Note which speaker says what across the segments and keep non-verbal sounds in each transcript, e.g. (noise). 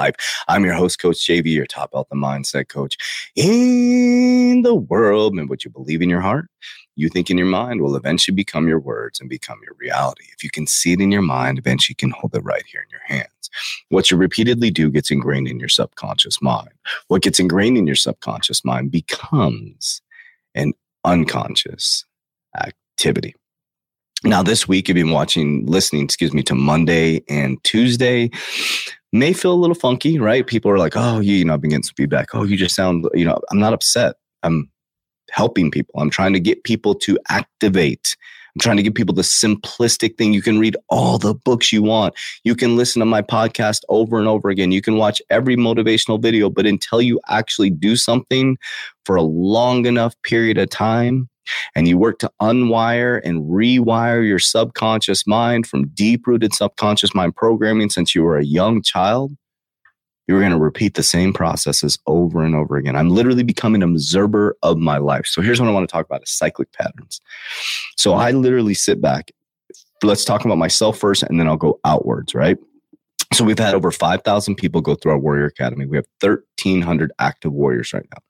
Speaker 1: life. I'm your host, Coach JV, your top health and mindset coach in the world. And what you believe in your heart, you think in your mind will eventually become your words and become your reality. If you can see it in your mind, eventually you can hold it right here in your hands. What you repeatedly do gets ingrained in your subconscious mind. What gets ingrained in your subconscious mind becomes an unconscious activity. Now, this week, you've been watching, listening, excuse me, to Monday and Tuesday may feel a little funky, right? People are like, oh, you, you know, I've been getting some feedback. Oh, you just sound, you know, I'm not upset. I'm helping people. I'm trying to get people to activate. I'm trying to give people the simplistic thing. You can read all the books you want. You can listen to my podcast over and over again. You can watch every motivational video, but until you actually do something for a long enough period of time, and you work to unwire and rewire your subconscious mind from deep rooted subconscious mind programming since you were a young child, you're going to repeat the same processes over and over again. I'm literally becoming an observer of my life. So here's what I want to talk about is cyclic patterns. So I literally sit back. Let's talk about myself first and then I'll go outwards, right? So we've had over 5,000 people go through our Warrior Academy. We have 1,300 active warriors right now.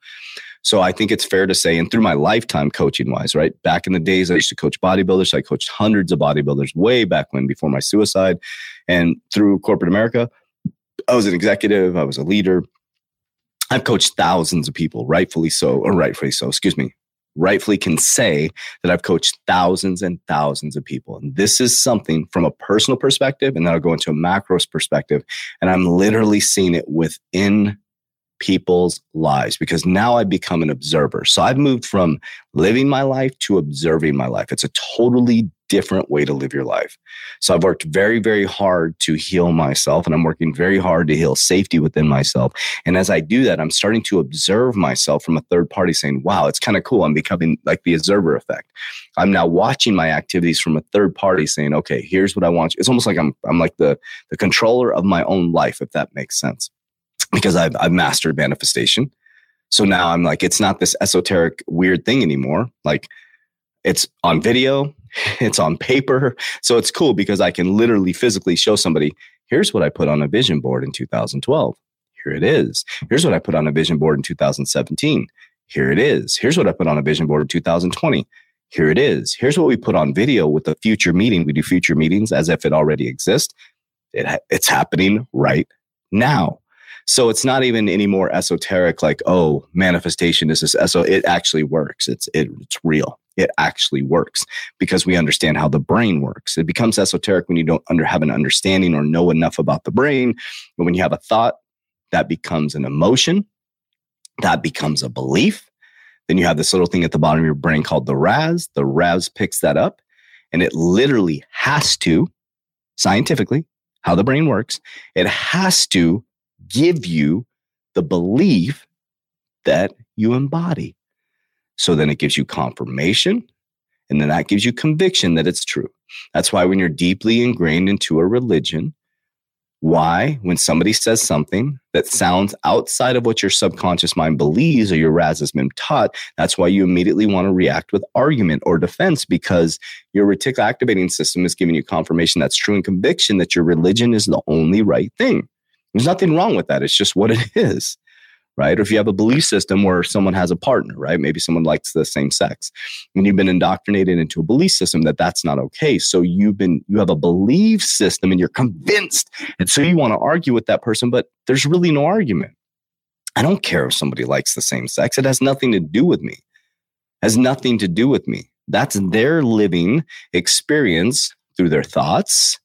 Speaker 1: So I think it's fair to say, and through my lifetime coaching wise, right? Back in the days, I used to coach bodybuilders. I coached hundreds of bodybuilders way back when before my suicide. And through corporate America, I was an executive, I was a leader. I've coached thousands of people, rightfully so, or rightfully so, excuse me, rightfully can say that I've coached thousands and thousands of people. And this is something from a personal perspective, and then I'll go into a macros perspective. And I'm literally seeing it within people's lives because now I've become an observer. So I've moved from living my life to observing my life. It's a totally different way to live your life. So I've worked very, very hard to heal myself and I'm working very hard to heal safety within myself. And as I do that, I'm starting to observe myself from a third party saying, wow, it's kind of cool. I'm becoming like the observer effect. I'm now watching my activities from a third party saying, okay, here's what I want. It's almost like I'm, I'm like the, the controller of my own life, if that makes sense because I've, I've mastered manifestation. So now I'm like, it's not this esoteric weird thing anymore. Like it's on video, (laughs) it's on paper. So it's cool because I can literally physically show somebody, here's what I put on a vision board in 2012. Here it is. Here's what I put on a vision board in 2017. Here it is. Here's what I put on a vision board in 2020. Here it is. Here's what we put on video with the future meeting. We do future meetings as if it already exists. It, it's happening right now. So it's not even any more esoteric, like, oh, manifestation is this. So it actually works. It's, it, it's real. It actually works because we understand how the brain works. It becomes esoteric when you don't under, have an understanding or know enough about the brain. But when you have a thought, that becomes an emotion, that becomes a belief. Then you have this little thing at the bottom of your brain called the RAS. The RAS picks that up and it literally has to, scientifically, how the brain works, it has to give you the belief that you embody. So then it gives you confirmation and then that gives you conviction that it's true. That's why when you're deeply ingrained into a religion, why, when somebody says something that sounds outside of what your subconscious mind believes or your RAS has been taught, that's why you immediately want to react with argument or defense because your reticular activating system is giving you confirmation that's true and conviction that your religion is the only right thing. There's nothing wrong with that. It's just what it (laughs) is right? Or if you have a belief system where someone has a partner, right? Maybe someone likes the same sex, and you've been indoctrinated into a belief system that that's not okay. So you've been you have a belief system, and you're convinced, and so you want to argue with that person, but there's really no argument. I don't care if somebody likes the same sex; it has nothing to do with me. It has nothing to do with me. That's their living experience through their thoughts,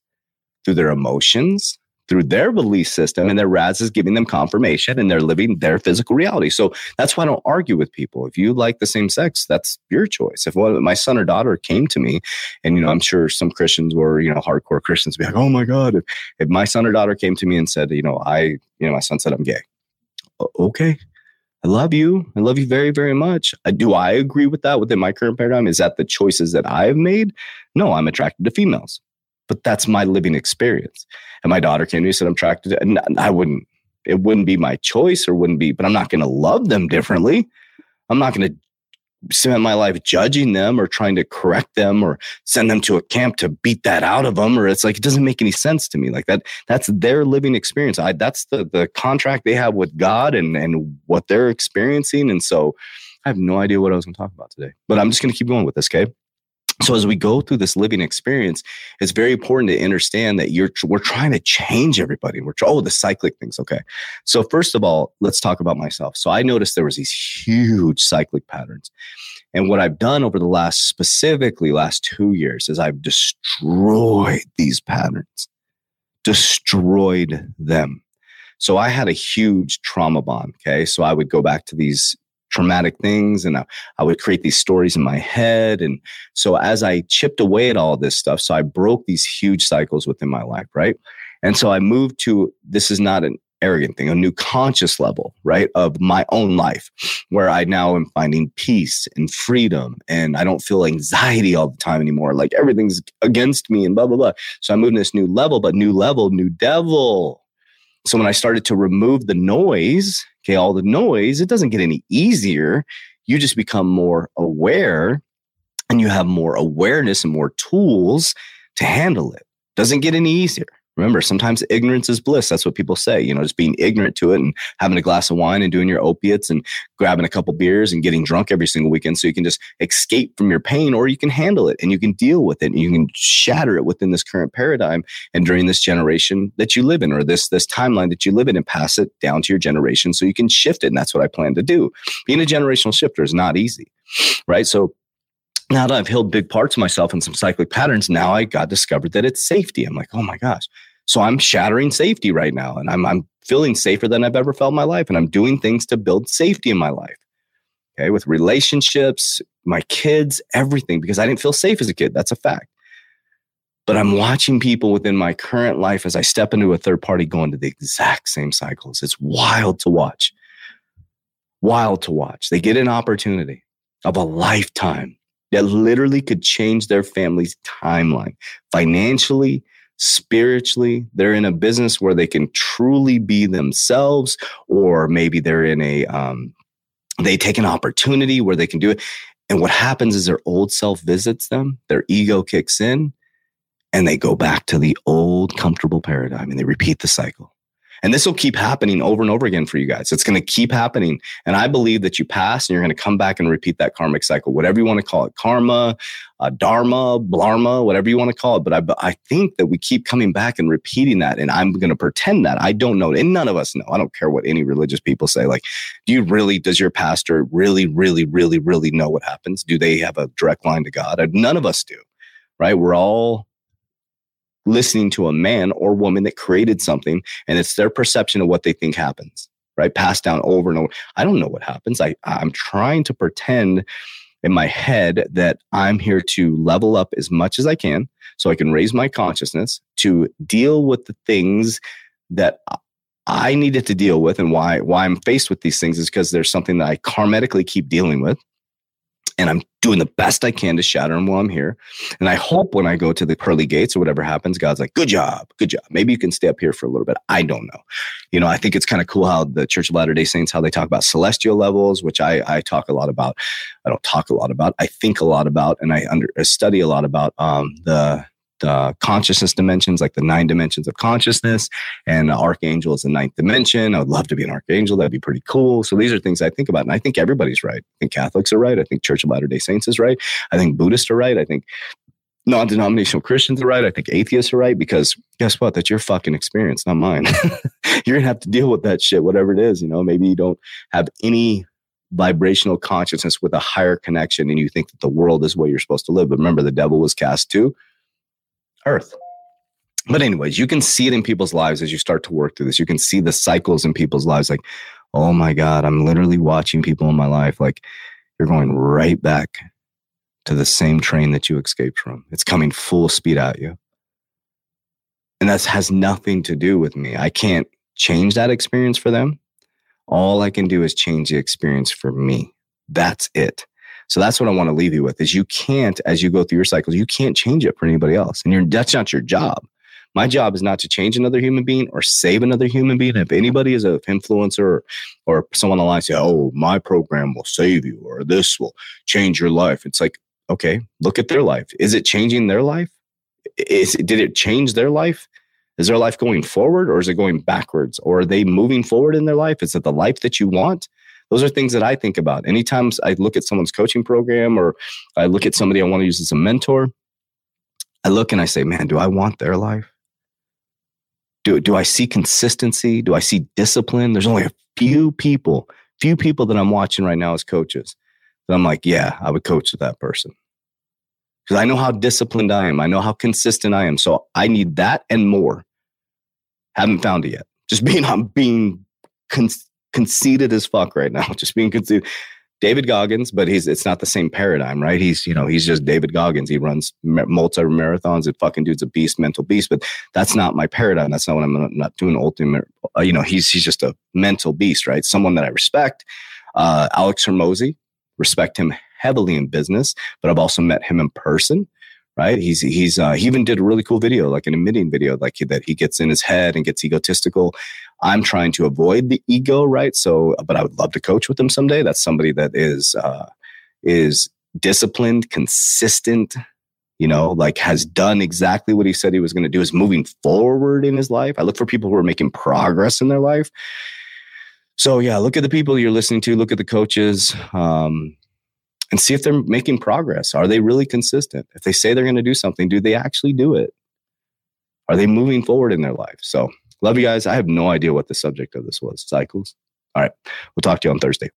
Speaker 1: through their emotions, through their belief system and their RAS is giving them confirmation and they're living their physical reality. So that's why I don't argue with people. If you like the same sex, that's your choice. If my son or daughter came to me and, you know, I'm sure some Christians were, you know, hardcore Christians be like, oh my God, if, if my son or daughter came to me and said, you know, I, you know, my son said I'm gay. Okay. I love you. I love you very, very much. Uh, do I agree with that within my current paradigm? Is that the choices that I've made? No, I'm attracted to females but that's my living experience. And my daughter came to me and said, I'm attracted to, and I wouldn't, it wouldn't be my choice or wouldn't be, but I'm not going to love them differently. I'm not going to spend my life judging them or trying to correct them or send them to a camp to beat that out of them. Or it's like, it doesn't make any sense to me. Like that, that's their living experience. I, that's the, the contract they have with God and, and what they're experiencing. And so I have no idea what I was going to talk about today, but I'm just going to keep going with this. Okay. So as we go through this living experience, it's very important to understand that you're we're trying to change everybody. We're oh the cyclic things. Okay. So first of all, let's talk about myself. So I noticed there was these huge cyclic patterns. And what I've done over the last specifically last 2 years is I've destroyed these patterns. Destroyed them. So I had a huge trauma bond. Okay. So I would go back to these traumatic things and I, I, would create these stories in my head and so as i chipped away at all this stuff so i broke these huge cycles within my life right? And so i moved to this is not an arrogant thing a new conscious level right of my own life where i now am finding peace and freedom and i don't feel anxiety all the time anymore like everything's against me and blah blah blah. So i moved to this new level but new level new devil. So when I started to remove the noise, okay, all the noise, it doesn't get any easier. You just become more aware and you have more awareness and more tools to handle it. Doesn't get any easier. Remember, sometimes ignorance is bliss. That's what people say. You know, just being ignorant to it and having a glass of wine and doing your opiates and grabbing a couple beers and getting drunk every single weekend so you can just escape from your pain or you can handle it and you can deal with it and you can shatter it within this current paradigm and during this generation that you live in or this this timeline that you live in and pass it down to your generation so you can shift it. And that's what I plan to do. Being a generational shifter is not easy, right? So now that I've healed big parts of myself and some cyclic patterns, now I got discovered that it's safety. I'm like, oh my gosh. So I'm shattering safety right now and I'm, I'm feeling safer than I've ever felt in my life. And I'm doing things to build safety in my life. Okay. With relationships, my kids, everything, because I didn't feel safe as a kid. That's a fact. But I'm watching people within my current life as I step into a third party go into the exact same cycles. It's wild to watch. Wild to watch. They get an opportunity of a lifetime that literally could change their family's timeline financially, spiritually. They're in a business where they can truly be themselves, or maybe they're in a, um, they take an opportunity where they can do it. And what happens is their old self visits them, their ego kicks in, and they go back to the old comfortable paradigm and they repeat the cycle. And this will keep happening over and over again for you guys. It's going to keep happening. And I believe that you pass and you're going to come back and repeat that karmic cycle, whatever you want to call it karma, uh, dharma, blarma, whatever you want to call it. But I, I think that we keep coming back and repeating that. And I'm going to pretend that I don't know. And none of us know. I don't care what any religious people say. Like, do you really, does your pastor really, really, really, really know what happens? Do they have a direct line to God? None of us do, right? We're all listening to a man or woman that created something and it's their perception of what they think happens right? Passed down over and over. I don't know what happens. I i'm trying to pretend in my head that i'm here to level up as much as i can so i can raise my consciousness to deal with the things that I needed to deal with and why why I'm faced with these things is because there's something that I karmatically keep dealing with. And I'm doing the best I can to shatter them while I'm here. And I hope when I go to the pearly gates or whatever happens, God's like, good job, good job. Maybe you can stay up here for a little bit. I don't know. You know, I think it's kind of cool how the Church of Latter day Saints, how they talk about celestial levels, which I, I talk a lot about. I don't talk a lot about. I think a lot about, and I, under, I study a lot about um, the the consciousness dimensions, like the nine dimensions of consciousness, and the archangel is the ninth dimension. I would love to be an archangel. That'd be pretty cool. So these are things I think about. And I think everybody's right. I think Catholics are right. I think Church of Latter day Saints is right. I think Buddhists are right. I think non denominational Christians are right. I think atheists are right because guess what? That's your fucking experience, not mine. (laughs) You're going to have to deal with that shit, whatever it is. You know, maybe you don't have any vibrational consciousness with a higher connection and you think that the world is where you're supposed to live. But remember, the devil was cast too earth. But, anyways, you can see it in people's lives as you start to work through this. You can see the cycles in people's lives. Like, oh my God, I'm literally watching people in my life. Like, you're going right back to the same train that you escaped from. It's coming full speed at you. And that has nothing to do with me. I can't change that experience for them. All I can do is change the experience for me. That's it. So that's what I want to leave you with is you can't, as you go through your cycles, you can't change it for anybody else. And you're, that's not your job. My job is not to change another human being or save another human being. If anybody is an influencer or, someone online say, oh, my program will save you or this will change your life. It's like, okay, look at their life. Is it changing their life? Is did it change their life? Is their life going forward or is it going backwards? Or are they moving forward in their life? Is it the life that you want? Those are things that I think about. Anytime I look at someone's coaching program or I look at somebody I want to use as a mentor, I look and I say, man, do I want their life? Do, do I see consistency? Do I see discipline? There's only a few people, few people that I'm watching right now as coaches that I'm like, yeah, I would coach that person. Because I know how disciplined I am. I know how consistent I am. So I need that and more. Haven't found it yet. Just being, I'm (laughs) being cons- conceited as fuck right now, (laughs) just being conceited. David Goggins, but he's it's not the same paradigm, right? He's you know he's just David Goggins. He runs multi marathons. And fucking dude's a beast, mental beast. But that's not my paradigm. That's not what I'm, not doing. Ultimate, uh, you know, he's he's just a mental beast, right? Someone that I respect. Uh, Alex Hormozi, respect him heavily in business, but I've also met him in person right? He's he's uh, he even did a really cool video, like an admitting video, like he, that he gets in his head and gets egotistical. I'm trying to avoid the ego, right? So, but I would love to coach with him someday. That's somebody that is uh, is disciplined, consistent. You know, like has done exactly what he said he was going to do. Is moving forward in his life. I look for people who are making progress in their life. So yeah, look at the people you're listening to. Look at the coaches. Um, and see if they're making progress. Are they really consistent? If they say they're going to do something, do they actually do it? Are they moving forward in their life? So, love you guys. I have no idea what the subject of this was. Cycles. All right. We'll talk to you on Thursday.